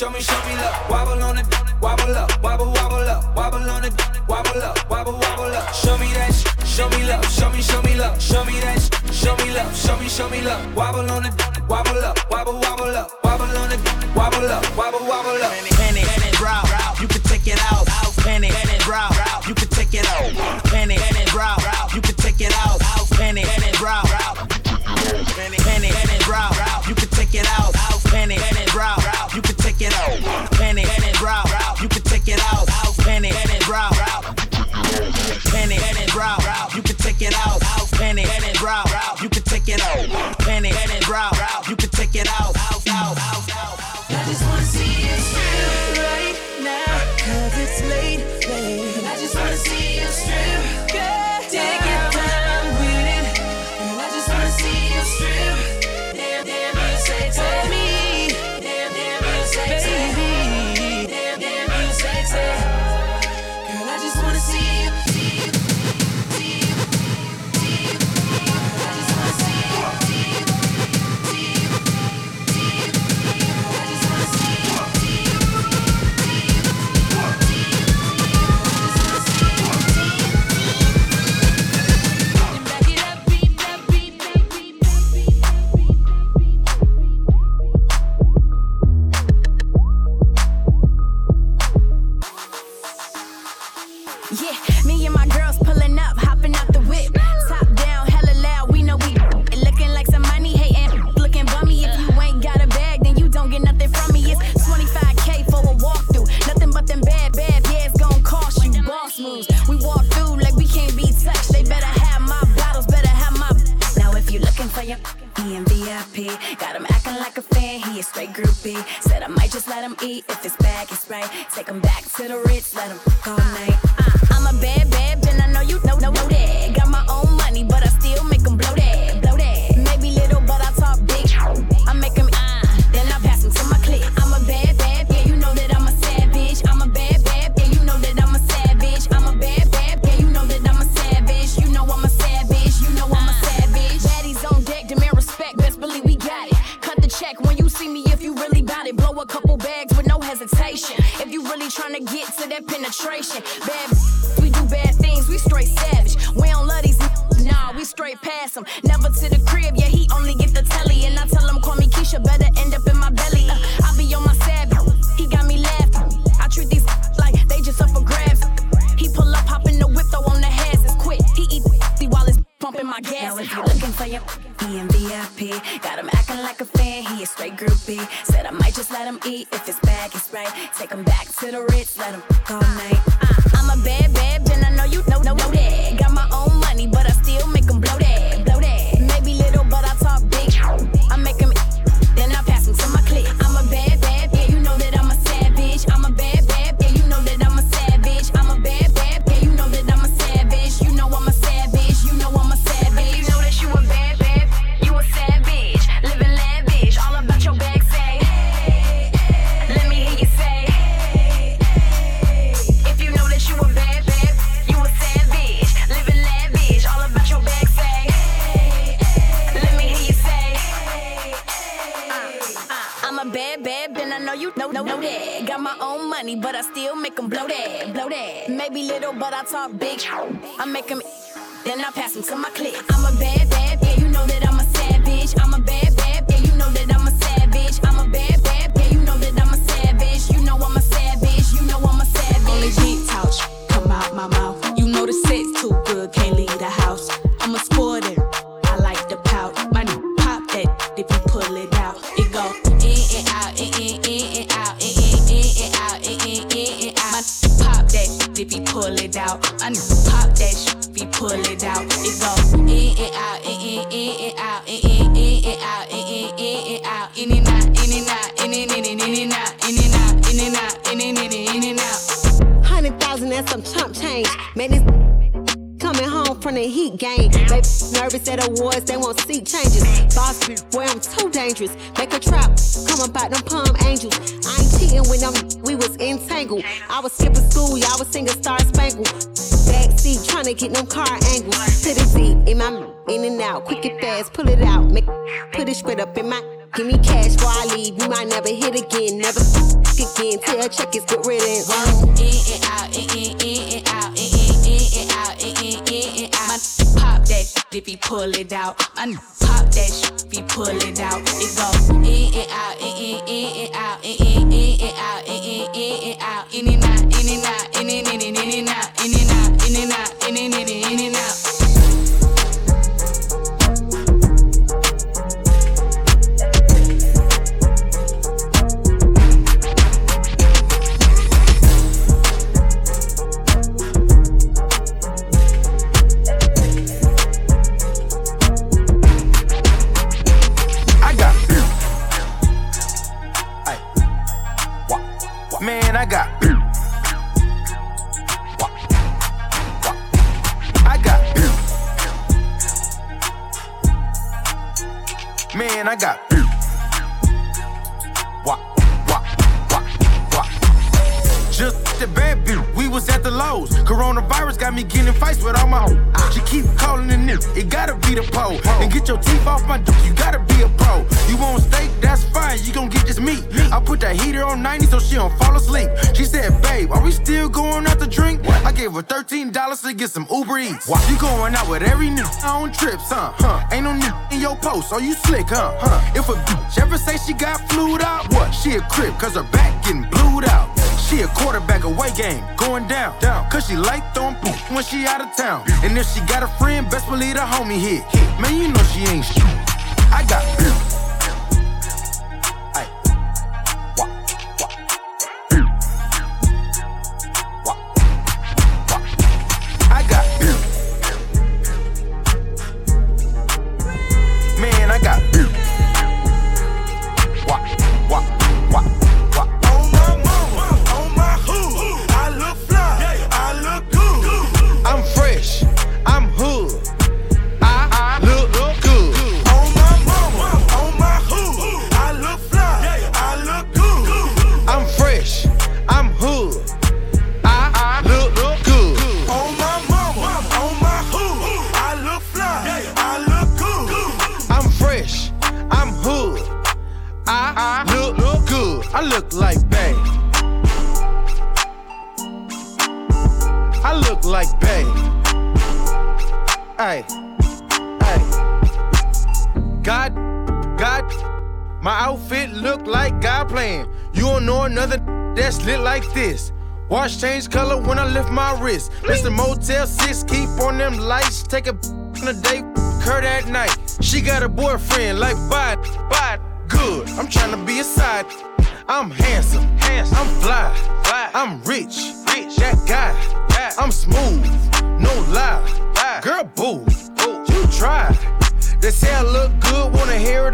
Show me, show me love. Wobble on the wobble up, wobble, wobble up, wobble on the wobble up, wobble, wobble up. Show me that sh- show me love, show me, show me love, show me that sh- show me love, show me, show me love. Wobble on the wobble up, wobble, wobble up, wobble on the wobble up, wobble, wobble up. Penny, penny, brow, you can take it out. Penny, panic, brow, you can take it out. for your he in VIP. Got him acting like a fan, he a straight groupie. Said I might just let him eat if it's back, it's right. Take him back to the Ritz, let him all night. Uh, I'm a bad, bad, and I know you know, know, know that. Got my own money, but I still make him blow that. get to that penetration. Bad, we do bad things, we straight savage. We don't love these, nah, we straight past them. Never to the crib, yeah, he only get the telly. And I tell him, call me Keisha, better end up in my belly. Uh, I be on my savage, he got me laughing. I treat these like they just up for grabs. He pull up, hop in the whip, throw on the hazards quick. He eat while it's pumping my gas. Now if you looking for your he in VIP, got him acting like a fan, he a straight groupie. Said I'm let them eat. If it's back, it's right. Take them back to the Ritz, let them all night. little, but I talk big. I make them, then I pass them to my clique. I'm a bad, bad pull it out. I pop that shit, be pull it out. It go in and out, in, and in, in, out. with every new on trips, huh? Huh? Ain't no new in your post, or you slick, huh? Huh? If a bitch ever say she got flued out, what? She a crib, cause her back getting blued out. She a quarterback away game, going down, down. Cause she like throwing poop when she out of town. And if she got a friend, best believe the homie here. Man, you know she ain't shit. I got.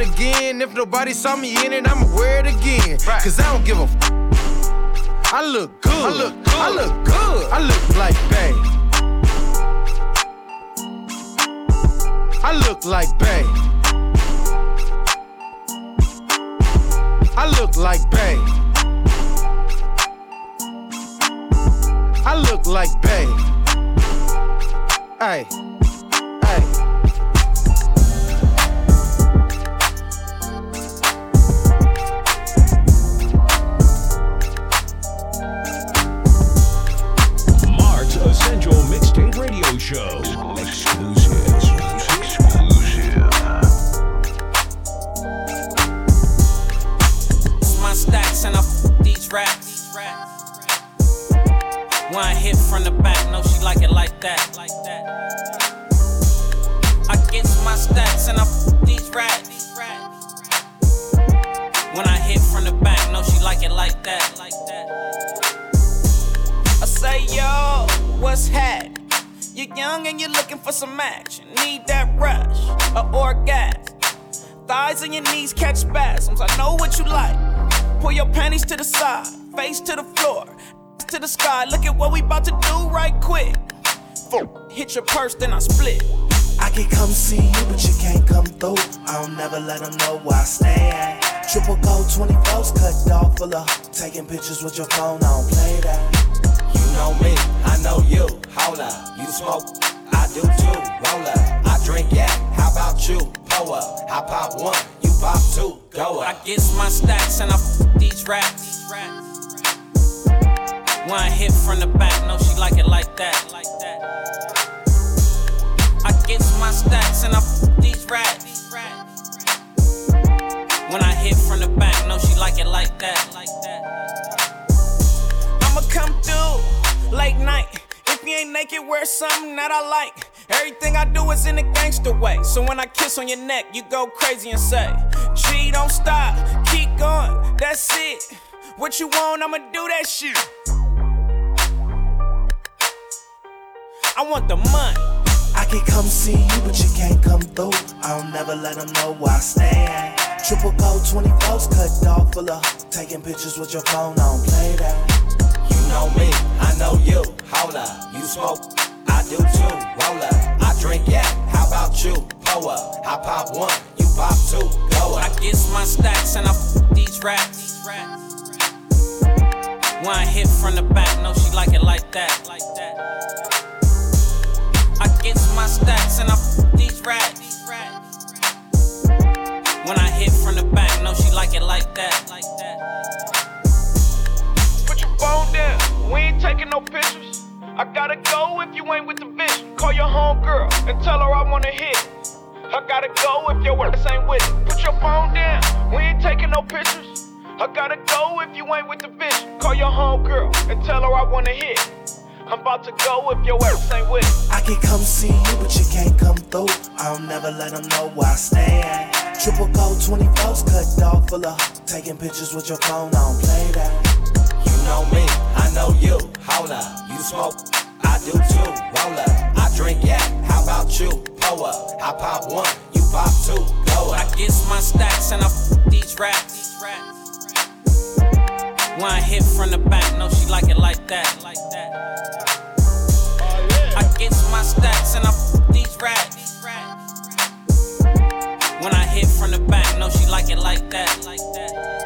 it again. If nobody saw me in it, I'ma wear it again. Right. Cause I don't give a f- I look good. I look good. I look good. I look like Bay. I look like Bay. I look like Bay. I look like Bay. Ayy. show. Exclusive. My stacks and I f- these raps. I hit from the back, no, she like it like that. Like that. I get my stacks and I f- these raps. When I hit from the back, no, she like it like that. Like that. I say, yo, what's happening? Get young and you're looking for some action. Need that rush, a orgasm. Thighs and your knees catch spasms. I know what you like. Pull your panties to the side, face to the floor, to the sky. Look at what we about to do right quick. Hit your purse, then I split. I can come see you, but you can't come through. I don't never let them know where I stay at. Triple gold 24s, cut dog full of. Taking pictures with your phone, I don't play that. Know me, I know you. Hold up, you smoke, I do too. Roll up, I drink yeah. How about you? Pull up, I pop one, you pop two. Go up. I get my stacks and I f these rats. One hit from the back, no, she like it like that. Like that. I get my stacks and I f these rats. When I hit from the back, no, she like it like that. Like that. I'ma come through late night. If you ain't naked, wear something that I like. Everything I do is in a gangster way. So when I kiss on your neck, you go crazy and say, G, don't stop, keep going, that's it. What you want, I'ma do that shit. I want the money. I can come see you, but you can't come through. I don't never let them know where I stand. Triple gold 24s, cut dog full of. Taking pictures with your phone, I don't play that. You know me, I know you. Hold up, you smoke, I do too. Roll up, I drink yeah. How about you? Pull up, I pop one, you pop two. Go up. I get my stacks and I f these rats. One hit from the back, no, she like it like that. Like that. I get my stacks and I f these rats. When I hit from the back, no, she like it like that. Like that. Put your phone down, we ain't taking no pictures. I gotta go if you ain't with the vision. Call your homegirl and tell her I wanna hit. I gotta go if your ass ain't with it. Put your phone down, we ain't taking no pictures. I gotta go if you ain't with the vision. Call your homegirl and tell her I wanna hit. I'm about to go if your ass ain't with it. I can come see you, but you can't come through. I don't never let them know where I stay at. Triple gold 24s, cut dog full of. Taking pictures with your phone, I don't play that. You know me, know you. Hold up, you smoke, I do too. Roll up, I drink yeah. How about you? Pull up, I pop one, you pop two. Go up. I get my stacks and I f these rats. One hit from the back, no, she like it like that. Like that. I get my stacks and I f these rats. When I hit from the back, no, she like it like that. Like that.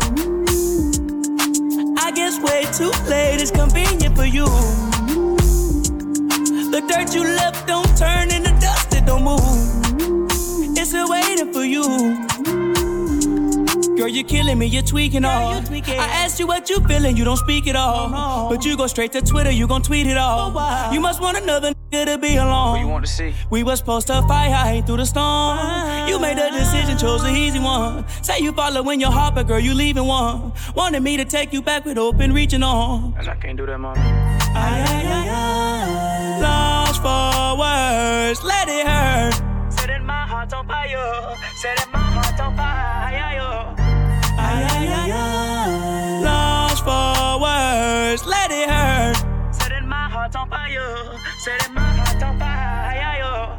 Way too late It's convenient for you. The dirt you left don't turn into dust, it don't move. It's still waiting for you. Girl, you're killing me, you're tweaking all. I asked you what you feeling, you don't speak at all. But you go straight to Twitter, you gon' tweet it all. You must want another nigga to be alone. What you want to see? We was supposed to fight, I hate through the storm. Ah. You made the decision, chose the easy one. Say you following your heart, but girl, you leaving one. Wanted me to take you back with open reaching on. And I can't do that, mommy. I, I, I. Lost for words, let it hurt. Setting my heart on fire, setting my heart on fire. Ay, ay, ay, ay. Lost for words, let it hurt. Fire, setting my heart on fire.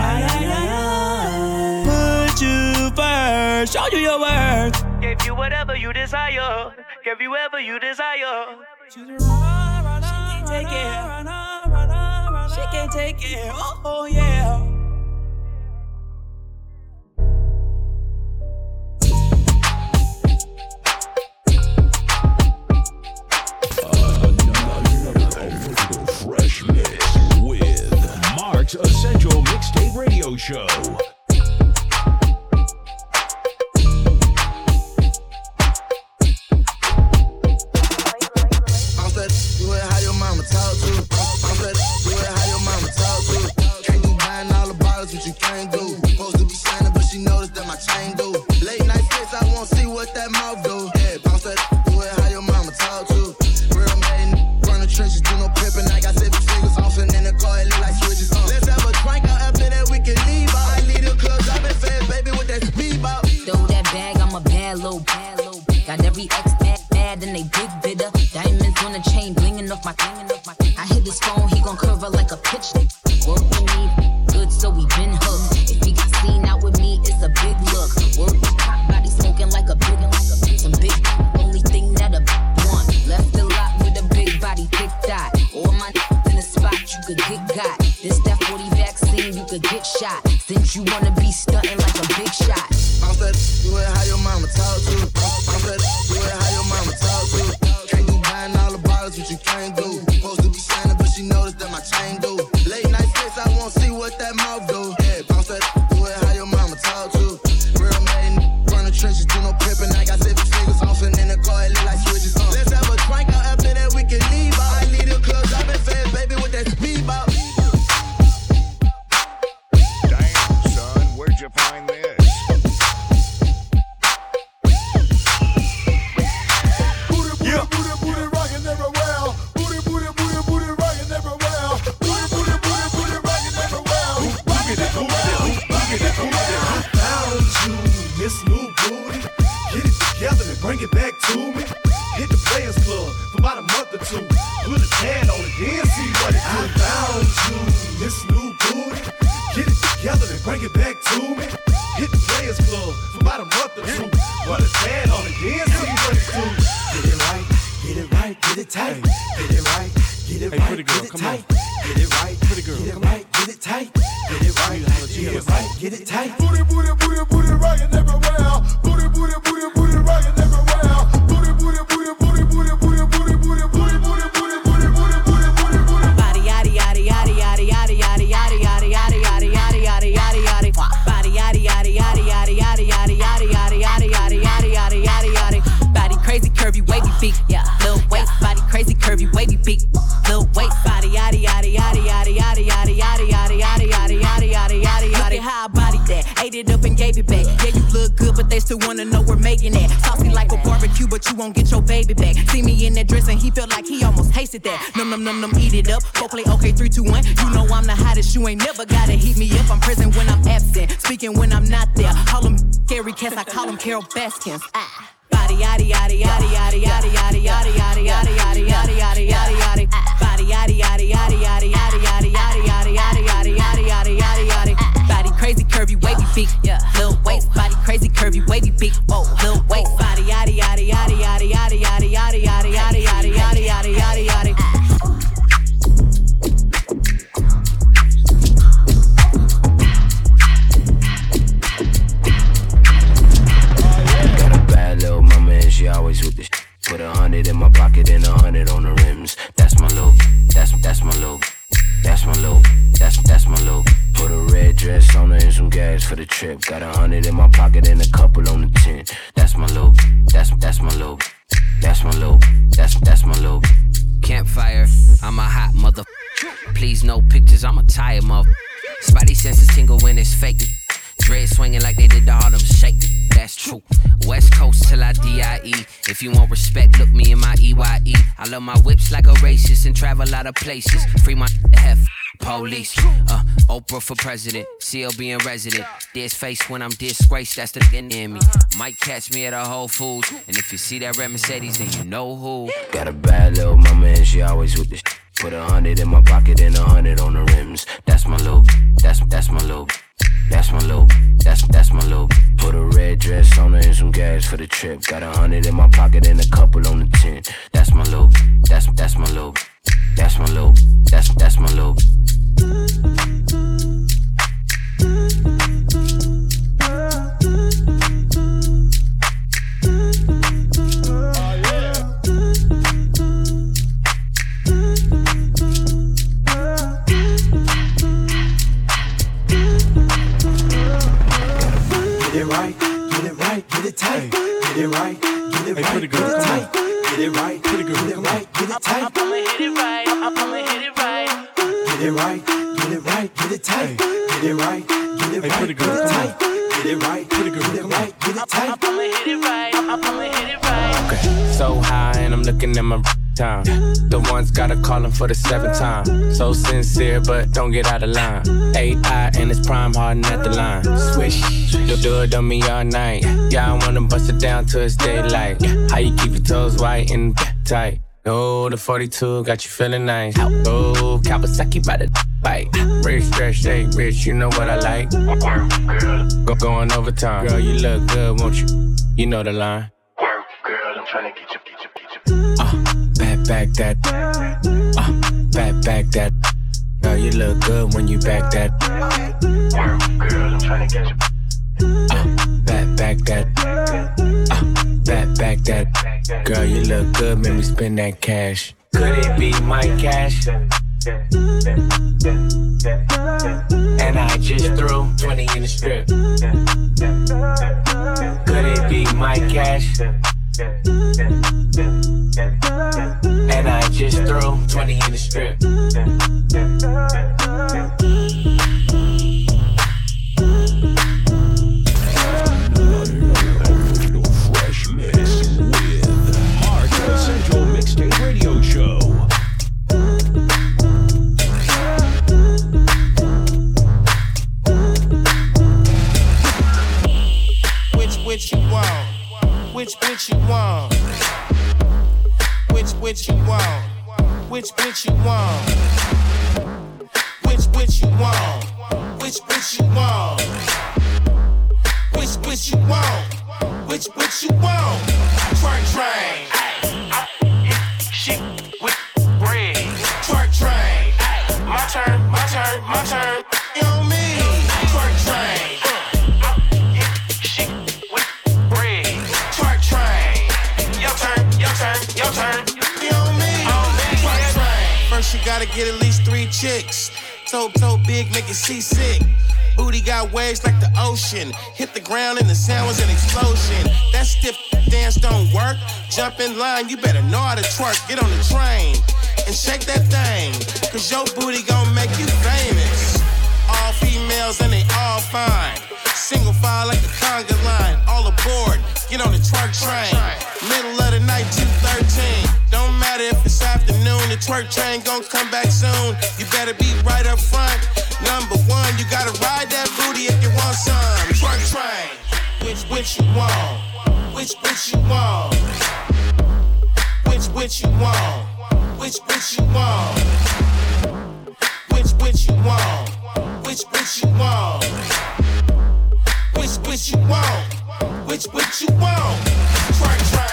Ay, ay, ay, ay. Put you first, show you your worth. Gave you whatever you desire, gave you whatever you desire. She's a runner, runner, she can't take it. She can't take it. Oh, oh yeah. Essential Mixtape Radio Show. I found you, Miss New Booty. Get it together and bring it back to me. Hit the Players Club for about a month or two. Put a tan on it, then see what it do. Get it right, get it right, get it tight. Get it right, get it Hey, right, pretty girl, get it come tight. Get tasted that. Num num num num, eat it up. Go play okay, three, two, one. You know I'm the hottest. You ain't never gotta heat me up. I'm present when I'm absent, speaking when I'm not there. Call him scary cats, I call him Carole Baskins. Ah. Body yaddy yaddy yaddy yaddy yaddy yaddy yaddy yaddy yaddy yaddy yaddy yaddy yaddy yaddy. Body yaddy yaddy yaddy yaddy yaddy yaddy yaddy yaddy yaddy yaddy yaddy yaddy yaddy yaddy. Body crazy curvy wavy big. Lil waist body crazy curvy wavy big. Lil waist body yaddy yaddy yaddy yaddy trip. Got a hundred in my pocket and a couple on the tin. That's my little, that's that's my little, that's my little, that's that's my little. Campfire, I'm a hot mother. Please no pictures, I'm a tired mother. Spidey senses tingle when it's fake. Dread swinging like they did the Harlem Shake. That's true. West Coast till I DIE. If you want respect, look me in my EYE. I love my whips like a racist and travel out of places. Free my F. Police, uh, Oprah for president, CLB in resident. This face when I'm disgraced, that's the thing in me. Might catch me at a Whole Foods, and if you see that red Mercedes, then you know who. Got a bad little mama and she always with the sh- Put a hundred in my pocket and a hundred on the rims. That's my little, that's that's my little, that's my little, that's that's my little. Put a red dress on her and some gas for the trip. Got a hundred in my pocket and a couple on the tin. That's my little, that's that's my little, that's my little, that's that's my little. Get it right, get it right, get it tight. Get it right, get it right, get it tight. Get it right, Pretty girl, get it right, get it tight. I'ma hit it right. I'ma hit it right. Get it right, get it right, get it tight. Get it right, get it right, get it tight. Get it right, Pretty girl, get it right, get it tight. I'ma hit it right. I'ma hit it right. Okay, so high and I'm looking at my time. The ones gotta call him for the seventh time. So sincere, but don't get out of line. AI and it's prime harden at the line. Swish, you'll do it on me all night. Yeah, I wanna bust it down till it's daylight. How you keep your toes white and tight? Oh, the 42 got you feeling nice. Oh, Kawasaki by the bite. Rich, stretch, stay rich, you know what I like. Go going overtime. Girl, you look good, won't you? You know the line. Work, Girl, I'm trying to get you, get you, get you. Uh, back, that. Uh, back, back that. Girl, you look good when you back that. Girl, I'm trying to get you. Uh, back, back that. Uh, back, back that. Girl, you look good, make me spend that cash. Could it be my cash? And I just threw 20 in the strip. Could it be my cash? And I just threw 20 in the strip. In line, you better know how to twerk. Get on the train and shake that thing. Cause your booty gon' make you famous. All females and they all fine. Single file like the conga line. All aboard, get on the twerk train. Middle of the night, 213. Don't matter if it's afternoon, the twerk train gon' come back soon. You better be right up front. Number one, you gotta ride that booty if you want some. Twerk train. Which which you want? Which which you want? Which you want? Which which you want? Which which you want? Which which you want? Which which you want? Which which you want? Twerk train.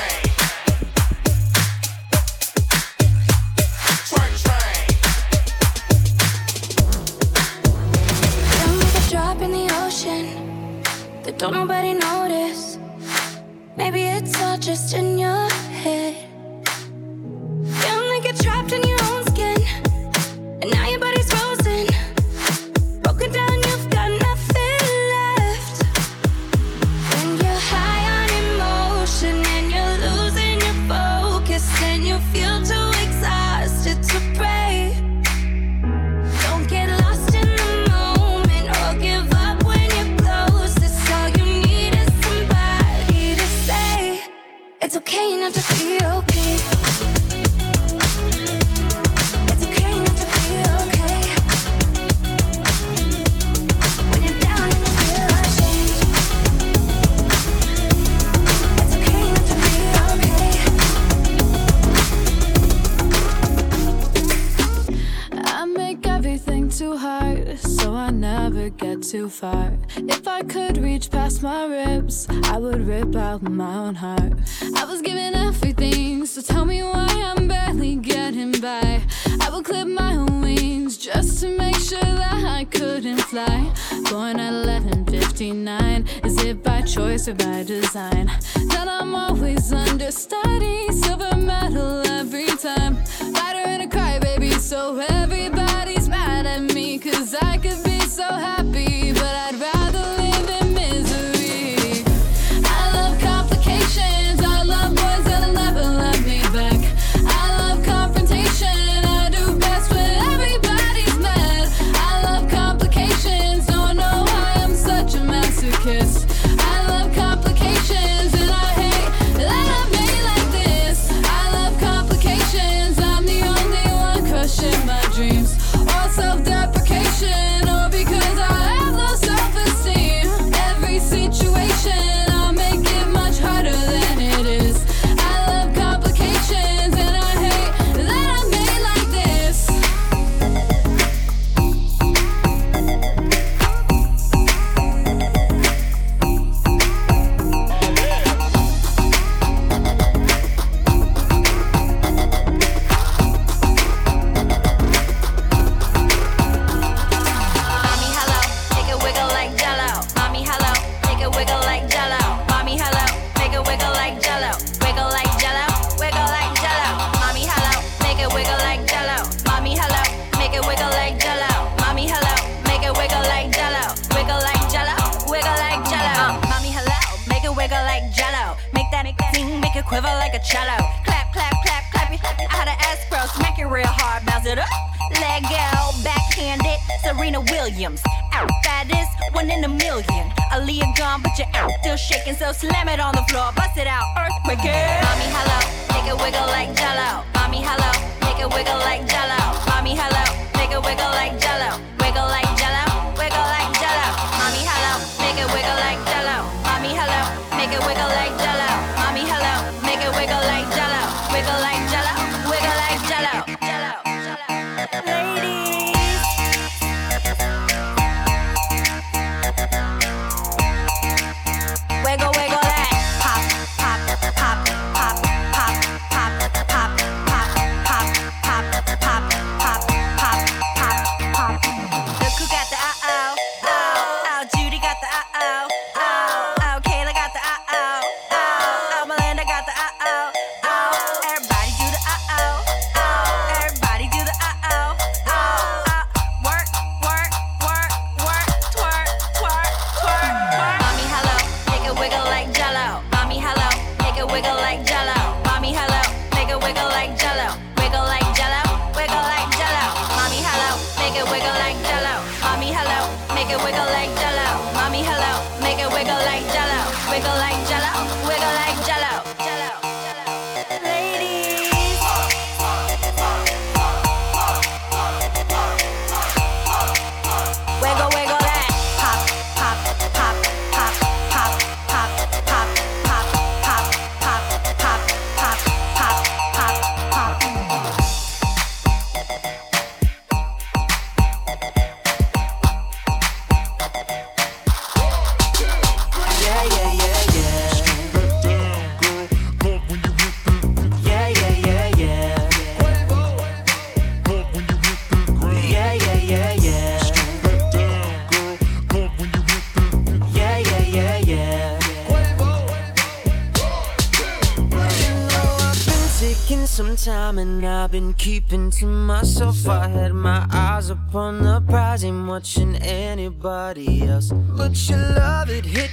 59, is it by choice or by design? That I'm always understudy, silver medal every time. Fighter and a crybaby, so everybody's mad at me. Cause I could be so happy, quiver like a cello. Clap, clap, clap, clap it. I had an ass pro, smack it real hard, bounce it up. Leg out, it. Serena Williams. Out, fattest, one in a million. Aaliyah gone, but you're out, still shaking, so slam it on the floor, bust it out, earthquake it. Mommy, hello, make it wiggle like jello. Mommy, hello, make it wiggle like jello. Mommy, hello, make it wiggle like jello. up on the prize, ain't watching anybody else. But you love it, hit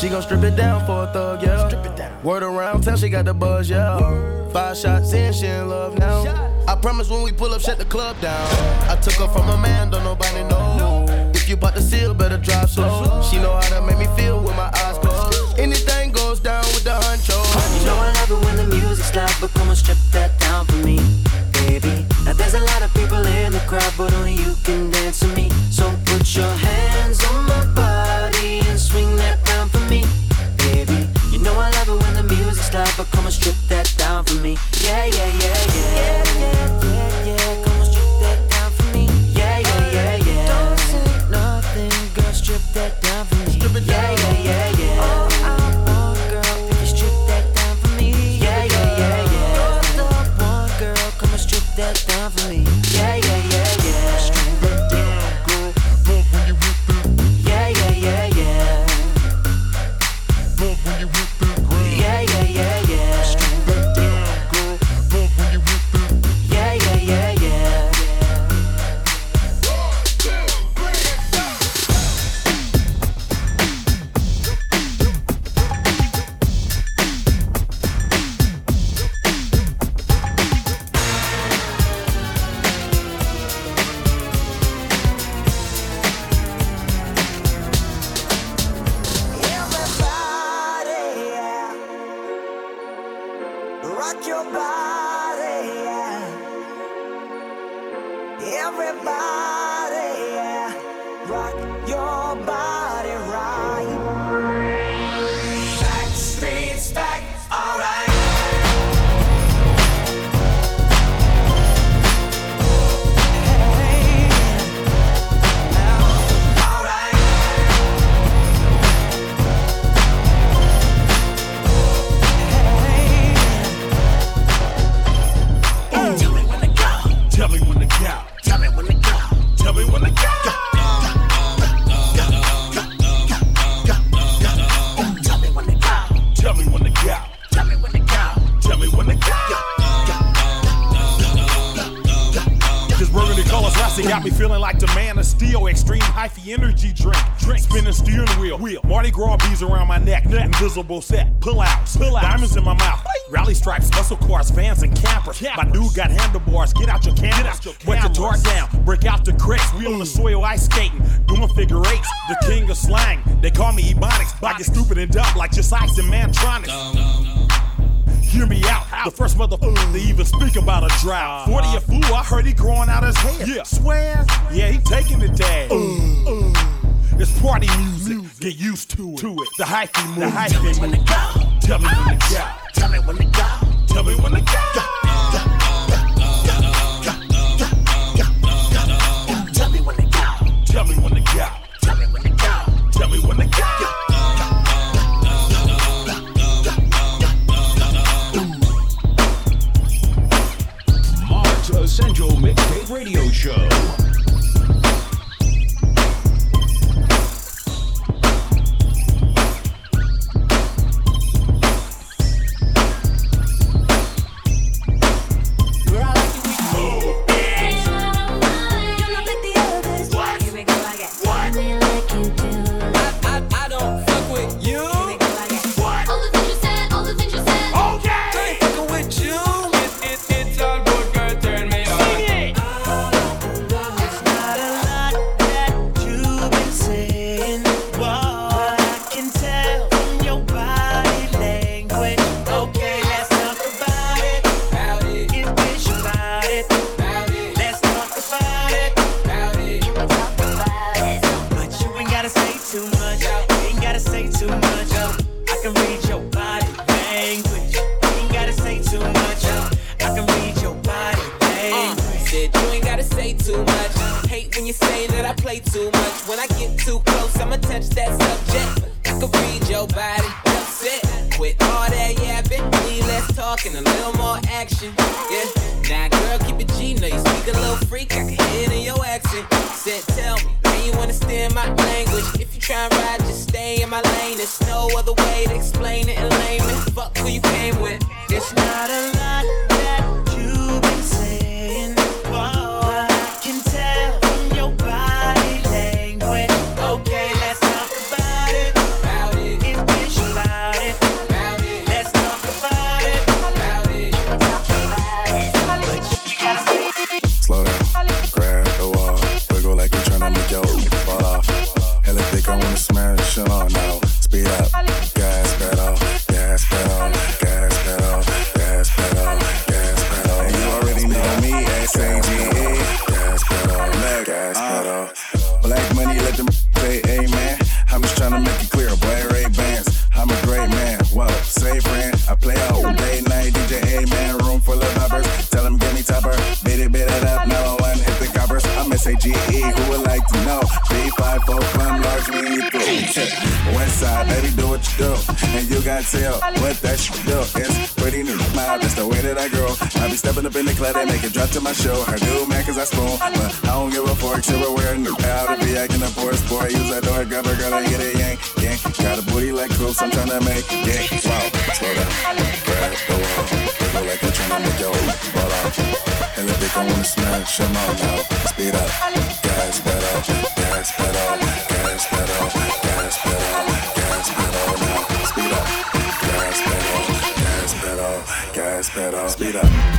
She gon' strip it down for a thug, yeah. Strip it down. Word around town, she got the buzz, yeah. Five shots in, she in love now. I promise when we pull up, shut the club down. I took her from a man, don't nobody know. If you bought the seal, better drive slow. She know how to make me feel with my eyes closed. Anything goes down with the hunches. You know I love it when the music stops, but come on, strip that down for me, baby. Now there's a lot of people in the crowd, but only you can dance to me. So put your hands on my body. get that down for me. Yeah, yeah, yeah, yeah. yeah. rock your body, yeah. Everybody. It got me feeling like the man of steel. Extreme hyphy energy drink. Drink. Spinning steering wheel. Wheel. Mardi Gras bees around my neck. neck. Invisible set. Pull outs. Pull out. Diamonds in my mouth. Rally stripes, muscle cars, vans, and campers. campers. My dude got handlebars. Get out your cameras. Get out your Wet the tar down. Break out the cricks. We on the soil ice skating. Doing figure eights. The ah. king of slang. They call me Ebonics. I get stupid and dumb like Just-Ice and Mantronix. Dumb, dumb. Hear me out. The first motherfucker to even speak about a drought. Uh-huh. 40 a fool, I heard he growing out his hair. Yeah. Swears? Yeah, he taking it down. Uh, uh, it's party music. music. Get used to it. To it. The hyphy move. The hyphy Tell me when to go. Tell me when to go. Tell me when to go. Tell me when to go. try and ride, just stay in my lane. There's no other way to explain it in layman. Fuck who you came with. It's not a what you do. And you got tell what that shit do. It's pretty new. My, that's the way that I grow. I be stepping up in the club, and make it drop to my show. I do, man, cause I spoon. But I don't give a fork, so we're wearing new. How to be acting a poor boy? Use that door, grab her, girl, I get a yank, yank. Got a booty like clothes, I'm trying to make yank. Wow, slow down. Grab the wall. wiggle like I'm trying to make your butt off. And if they don't wanna smash, them out now. Speed up. Gas pedal, gas pedal, gas pedal, gas pedal. Yeah.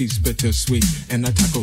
she's bittersweet. And I talk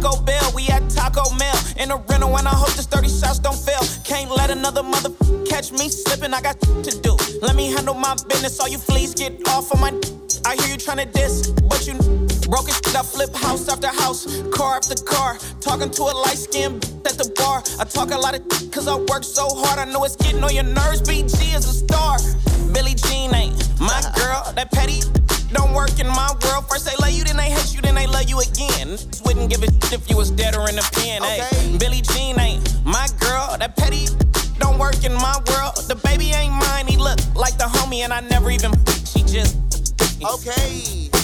Taco Bell, we at Taco Mail. In a rental, and I hope this 30 shots don't fail. Can't let another mother catch me slipping. I got to do. Let me handle my business. All you fleas get off of my. I hear you tryna diss, but you broke it. I flip house after house, car after car. Talking to a light skinned at the bar. I talk a lot of cause I work so hard. I know it's getting on your nerves. BG is a star. Billie Jean ain't my uh-huh. girl. That petty don't work in my world. First they love you, then they hate you, then they love you again. Wouldn't give a if you was dead or in the pen. Okay. Hey, Billie Jean ain't my girl. That petty don't work in my world. The baby ain't mine. He look like the homie, and I never even. She just. Okay.